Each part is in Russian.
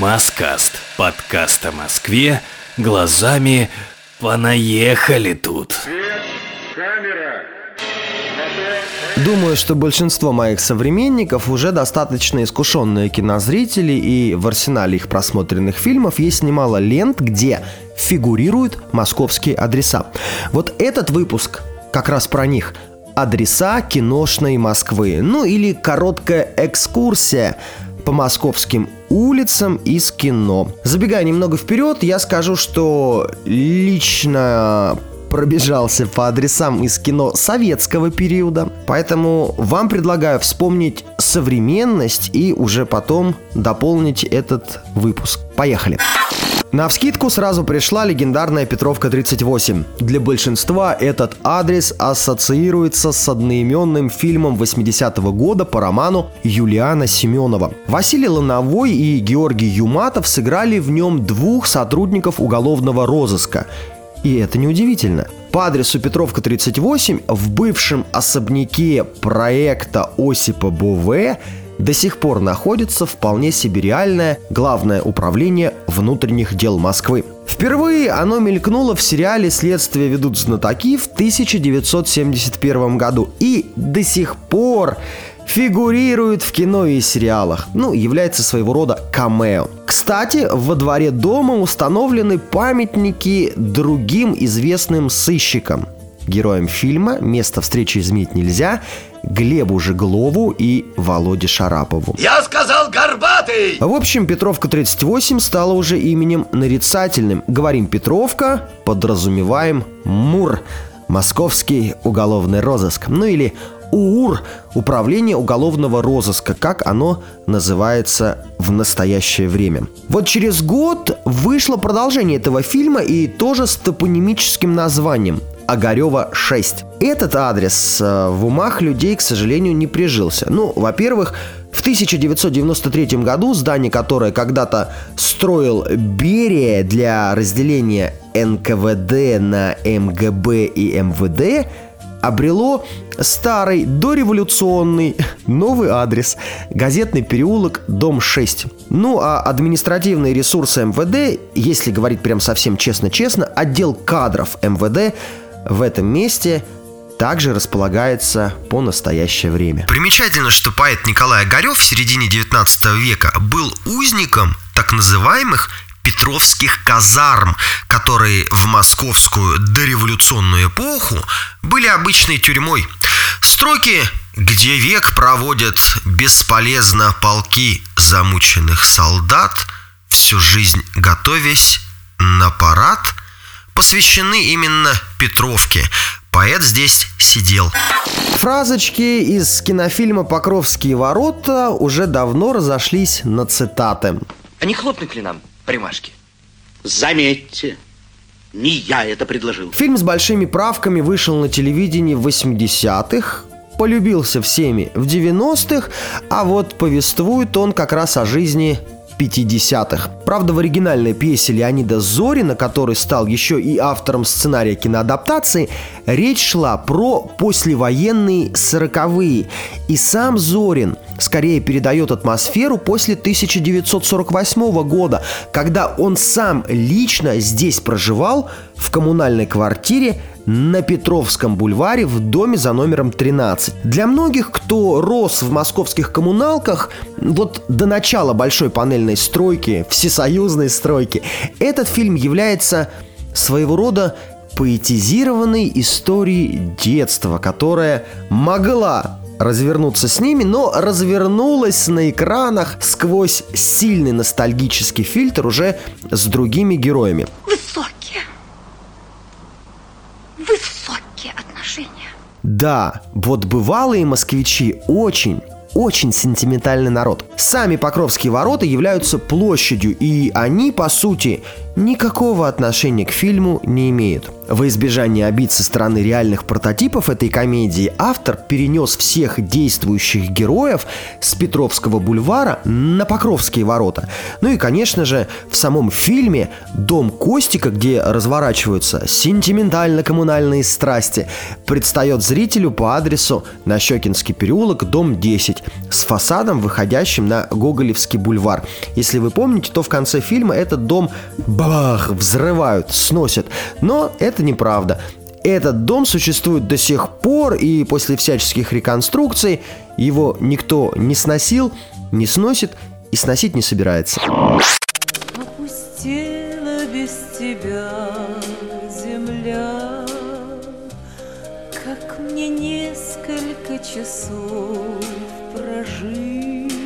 Маскаст. Подкаст о Москве глазами «Понаехали тут». Думаю, что большинство моих современников уже достаточно искушенные кинозрители, и в арсенале их просмотренных фильмов есть немало лент, где фигурируют московские адреса. Вот этот выпуск как раз про них. Адреса киношной Москвы. Ну или короткая экскурсия по московским улицам из кино. Забегая немного вперед, я скажу, что лично пробежался по адресам из кино советского периода. Поэтому вам предлагаю вспомнить современность и уже потом дополнить этот выпуск. Поехали! На вскидку сразу пришла легендарная Петровка 38. Для большинства этот адрес ассоциируется с одноименным фильмом 80-го года по роману Юлиана Семенова. Василий Лановой и Георгий Юматов сыграли в нем двух сотрудников уголовного розыска. И это неудивительно. По адресу Петровка 38 в бывшем особняке проекта Осипа Бове до сих пор находится вполне себе реальное Главное управление внутренних дел Москвы. Впервые оно мелькнуло в сериале «Следствие ведут знатоки» в 1971 году и до сих пор фигурирует в кино и сериалах. Ну, является своего рода камео. Кстати, во дворе дома установлены памятники другим известным сыщикам. Героям фильма место встречи изменить нельзя, Глебу Жеглову и Володе Шарапову. Я сказал горбатый! В общем, Петровка 38 стала уже именем нарицательным. Говорим Петровка, подразумеваем Мур. Московский уголовный розыск. Ну или УУР – Управление уголовного розыска, как оно называется в настоящее время. Вот через год вышло продолжение этого фильма и тоже с топонимическим названием Огарева 6. Этот адрес э, в умах людей, к сожалению, не прижился. Ну, во-первых, в 1993 году здание, которое когда-то строил Берия для разделения НКВД на МГБ и МВД, обрело старый дореволюционный новый адрес – газетный переулок, дом 6. Ну а административные ресурсы МВД, если говорить прям совсем честно-честно, отдел кадров МВД в этом месте также располагается по настоящее время. Примечательно, что поэт Николай Огарев в середине 19 века был узником так называемых Петровских казарм, которые в московскую дореволюционную эпоху были обычной тюрьмой. Строки где век проводят бесполезно полки замученных солдат, всю жизнь готовясь на парад, посвящены именно Петровке. Поэт здесь сидел. Фразочки из кинофильма «Покровские ворота» уже давно разошлись на цитаты. А не хлопнуть ли нам примашки? Заметьте, не я это предложил. Фильм с большими правками вышел на телевидении в 80-х, полюбился всеми в 90-х, а вот повествует он как раз о жизни 50-х. Правда, в оригинальной пьесе Леонида Зорина, который стал еще и автором сценария киноадаптации, речь шла про послевоенные 40-е. И сам Зорин скорее передает атмосферу после 1948 года, когда он сам лично здесь проживал в коммунальной квартире на Петровском бульваре в доме за номером 13. Для многих, кто рос в московских коммуналках, вот до начала большой панельной стройки, всесоюзной стройки, этот фильм является своего рода поэтизированной историей детства, которая могла развернуться с ними, но развернулась на экранах сквозь сильный ностальгический фильтр уже с другими героями. Высокие. Высокие отношения. Да, вот бывалые москвичи очень очень сентиментальный народ. Сами Покровские ворота являются площадью, и они, по сути, никакого отношения к фильму не имеют. Во избежание обид со стороны реальных прототипов этой комедии автор перенес всех действующих героев с Петровского бульвара на Покровские ворота. Ну и, конечно же, в самом фильме дом Костика, где разворачиваются сентиментально-коммунальные страсти, предстает зрителю по адресу Нащекинский переулок, дом 10, с фасадом, выходящим на Гоголевский бульвар. Если вы помните, то в конце фильма этот дом бабах взрывают, сносят. Но это неправда. Этот дом существует до сих пор, и после всяческих реконструкций его никто не сносил, не сносит и сносить не собирается. Опустела без тебя земля, Как мне несколько часов прожить,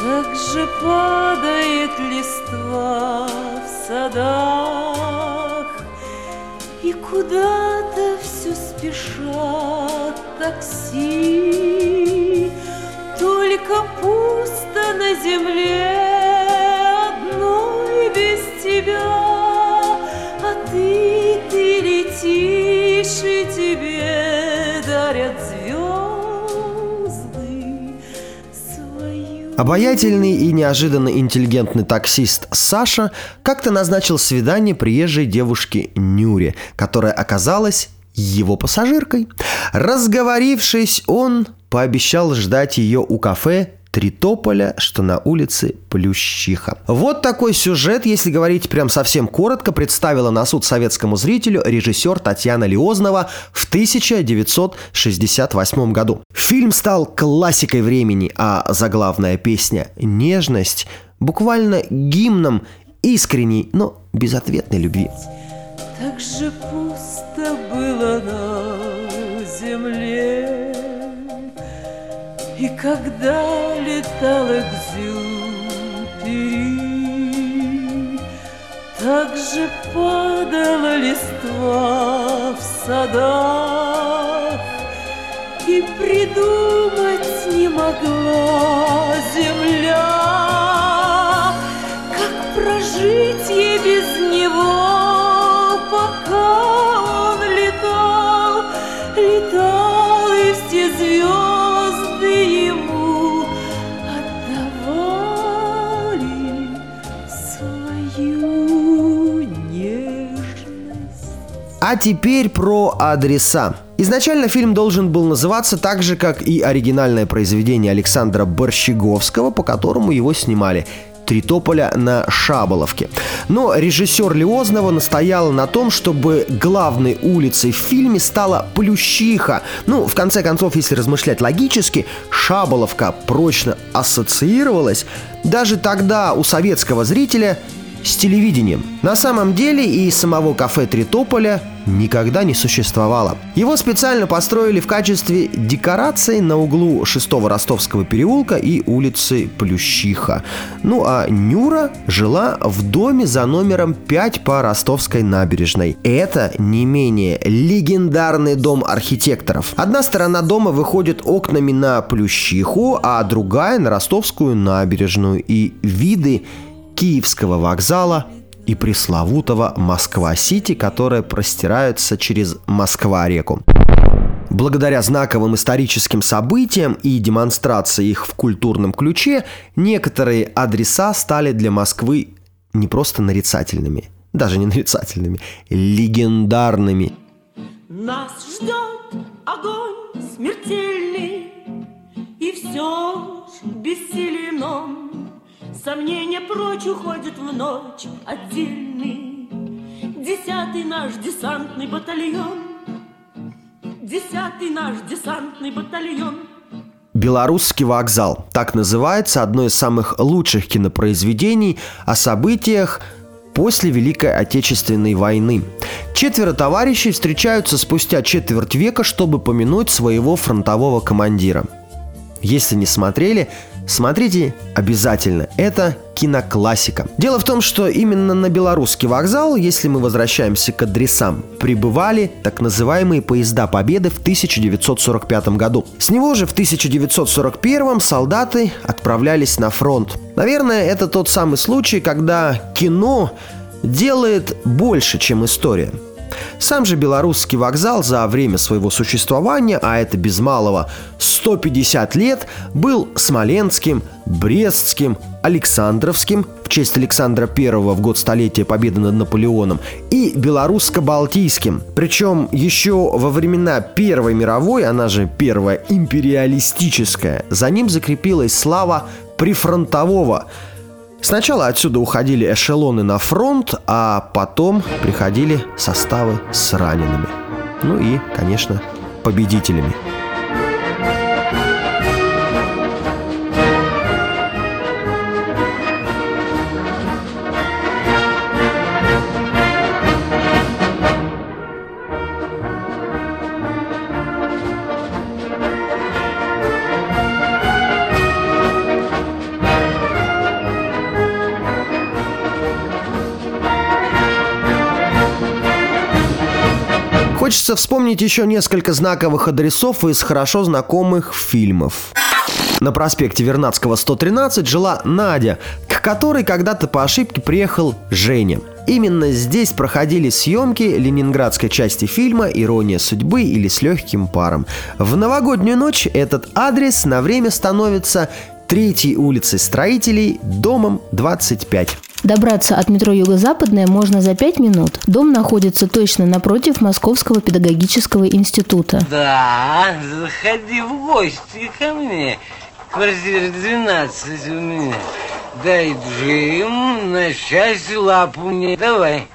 Как же падает листва в садах, И куда-то все спешат такси, Только пусто на земле Обаятельный и неожиданно интеллигентный таксист Саша как-то назначил свидание приезжей девушке Нюре, которая оказалась его пассажиркой. Разговорившись, он пообещал ждать ее у кафе Три тополя, что на улице Плющиха. Вот такой сюжет, если говорить прям совсем коротко, представила на суд советскому зрителю режиссер Татьяна Лиознова в 1968 году. Фильм стал классикой времени, а заглавная песня «Нежность» буквально гимном искренней, но безответной любви. Так же пусто было на земле, И когда летал экзюпери, Так же падала листва в садах, И придумать не могла земля, А теперь про адреса. Изначально фильм должен был называться так же, как и оригинальное произведение Александра Борщеговского, по которому его снимали «Три тополя на Шаболовке». Но режиссер Лиознова настоял на том, чтобы главной улицей в фильме стала Плющиха. Ну, в конце концов, если размышлять логически, Шаболовка прочно ассоциировалась даже тогда у советского зрителя с телевидением. На самом деле и самого кафе «Три тополя» никогда не существовало. Его специально построили в качестве декорации на углу 6 Ростовского переулка и улицы Плющиха. Ну а Нюра жила в доме за номером 5 по Ростовской набережной. Это не менее легендарный дом архитекторов. Одна сторона дома выходит окнами на Плющиху, а другая на Ростовскую набережную. И виды Киевского вокзала и пресловутого Москва-Сити, которые простираются через Москва-реку. Благодаря знаковым историческим событиям и демонстрации их в культурном ключе, некоторые адреса стали для Москвы не просто нарицательными, даже не нарицательными, легендарными. Нас ждет огонь смертельный, И все ж бессилием нам Сомнения прочь уходят в ночь отдельный. Десятый наш десантный батальон, Десятый наш десантный батальон — Белорусский вокзал. Так называется одно из самых лучших кинопроизведений о событиях после Великой Отечественной войны. Четверо товарищей встречаются спустя четверть века, чтобы помянуть своего фронтового командира. Если не смотрели, смотрите обязательно. Это киноклассика. Дело в том, что именно на белорусский вокзал, если мы возвращаемся к адресам, прибывали так называемые поезда Победы в 1945 году. С него же в 1941 солдаты отправлялись на фронт. Наверное, это тот самый случай, когда кино делает больше, чем история. Сам же белорусский вокзал за время своего существования, а это без малого 150 лет, был Смоленским, Брестским, Александровским в честь Александра I в год столетия победы над Наполеоном и Белорусско-Балтийским. Причем еще во времена Первой мировой, она же Первая империалистическая, за ним закрепилась слава прифронтового – Сначала отсюда уходили эшелоны на фронт, а потом приходили составы с ранеными. Ну и, конечно, победителями. Хочется вспомнить еще несколько знаковых адресов из хорошо знакомых фильмов. На проспекте Вернадского 113 жила Надя, к которой когда-то по ошибке приехал Женя. Именно здесь проходили съемки ленинградской части фильма «Ирония судьбы» или «С легким паром». В новогоднюю ночь этот адрес на время становится третьей улицей строителей, домом 25. Добраться от метро Юго-Западное можно за 5 минут. Дом находится точно напротив Московского педагогического института. Да, заходи в гости ко мне. Квартира 12 у меня. Дай Джим на счастье лапу мне. Давай.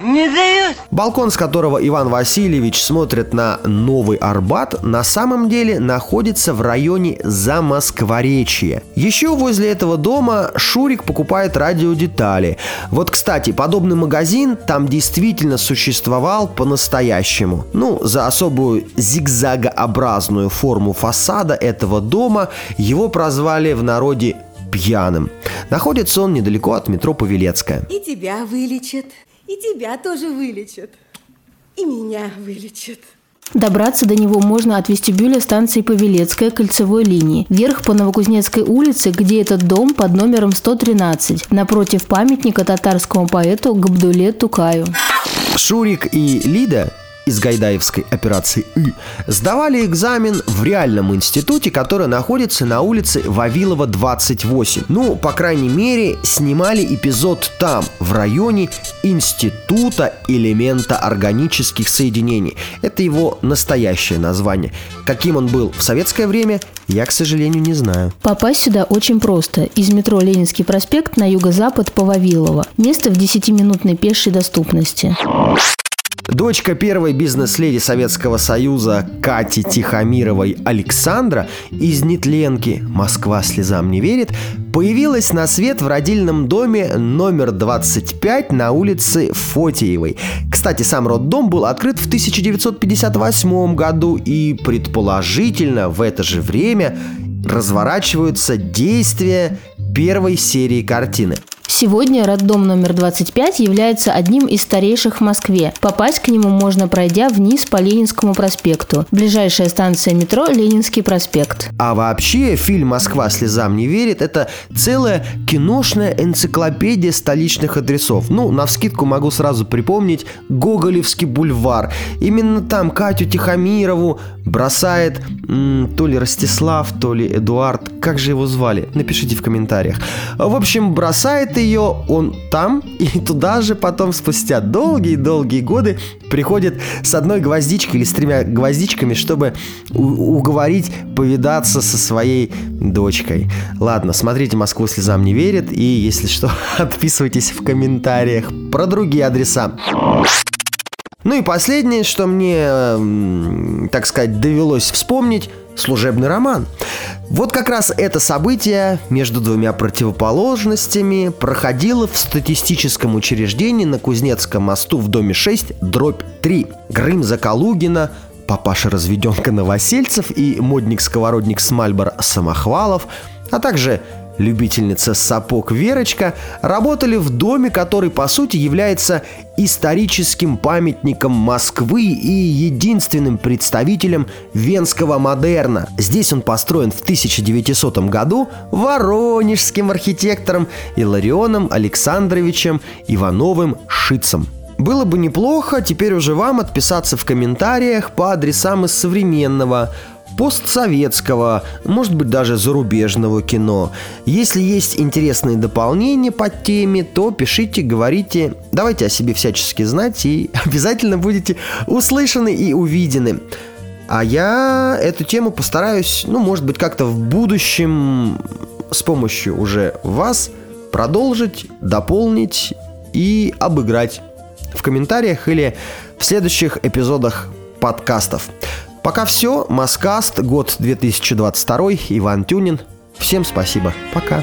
Не дает? Балкон, с которого Иван Васильевич смотрит на Новый Арбат, на самом деле находится в районе Замоскворечья. Еще возле этого дома Шурик покупает радиодетали. Вот, кстати, подобный магазин там действительно существовал по-настоящему. Ну, за особую зигзагообразную форму фасада этого дома его прозвали в народе пьяным. Находится он недалеко от метро Павелецкая. И тебя вылечат. И тебя тоже вылечат. И меня вылечат. Добраться до него можно от вестибюля станции Павелецкая кольцевой линии, вверх по Новокузнецкой улице, где этот дом под номером 113, напротив памятника татарскому поэту Габдуле Тукаю. Шурик и Лида из Гайдаевской операции «И» сдавали экзамен в реальном институте, который находится на улице Вавилова, 28. Ну, по крайней мере, снимали эпизод там, в районе Института элемента органических соединений. Это его настоящее название. Каким он был в советское время, я, к сожалению, не знаю. Попасть сюда очень просто. Из метро Ленинский проспект на юго-запад по Вавилово. Место в 10-минутной пешей доступности. Дочка первой бизнес-леди Советского Союза Кати Тихомировой Александра из Нетленки «Москва слезам не верит» появилась на свет в родильном доме номер 25 на улице Фотиевой. Кстати, сам роддом был открыт в 1958 году и предположительно в это же время разворачиваются действия первой серии картины – Сегодня роддом номер 25 является одним из старейших в Москве. Попасть к нему можно, пройдя вниз по Ленинскому проспекту. Ближайшая станция метро – Ленинский проспект. А вообще фильм «Москва слезам не верит» – это целая киношная энциклопедия столичных адресов. Ну, на вскидку могу сразу припомнить Гоголевский бульвар. Именно там Катю Тихомирову бросает м, то ли Ростислав, то ли Эдуард. Как же его звали? Напишите в комментариях. В общем, бросает ее он там, и туда же потом спустя долгие-долгие годы приходит с одной гвоздичкой или с тремя гвоздичками, чтобы уговорить повидаться со своей дочкой. Ладно, смотрите «Москву слезам не верит», и если что, отписывайтесь в комментариях про другие адреса. Ну и последнее, что мне, так сказать, довелось вспомнить, служебный роман. Вот как раз это событие между двумя противоположностями проходило в статистическом учреждении на Кузнецком мосту в доме 6, дробь 3. Грымза Калугина папаша-разведенка Новосельцев и модник-сковородник Смальбор Самохвалов, а также любительница сапог Верочка, работали в доме, который по сути является историческим памятником Москвы и единственным представителем венского модерна. Здесь он построен в 1900 году воронежским архитектором Иларионом Александровичем Ивановым Шицем. Было бы неплохо теперь уже вам отписаться в комментариях по адресам из современного, постсоветского, может быть даже зарубежного кино. Если есть интересные дополнения по теме, то пишите, говорите, давайте о себе всячески знать и обязательно будете услышаны и увидены. А я эту тему постараюсь, ну, может быть, как-то в будущем с помощью уже вас продолжить, дополнить и обыграть в комментариях или в следующих эпизодах подкастов. Пока все. Маскаст, год 2022. Иван Тюнин. Всем спасибо. Пока.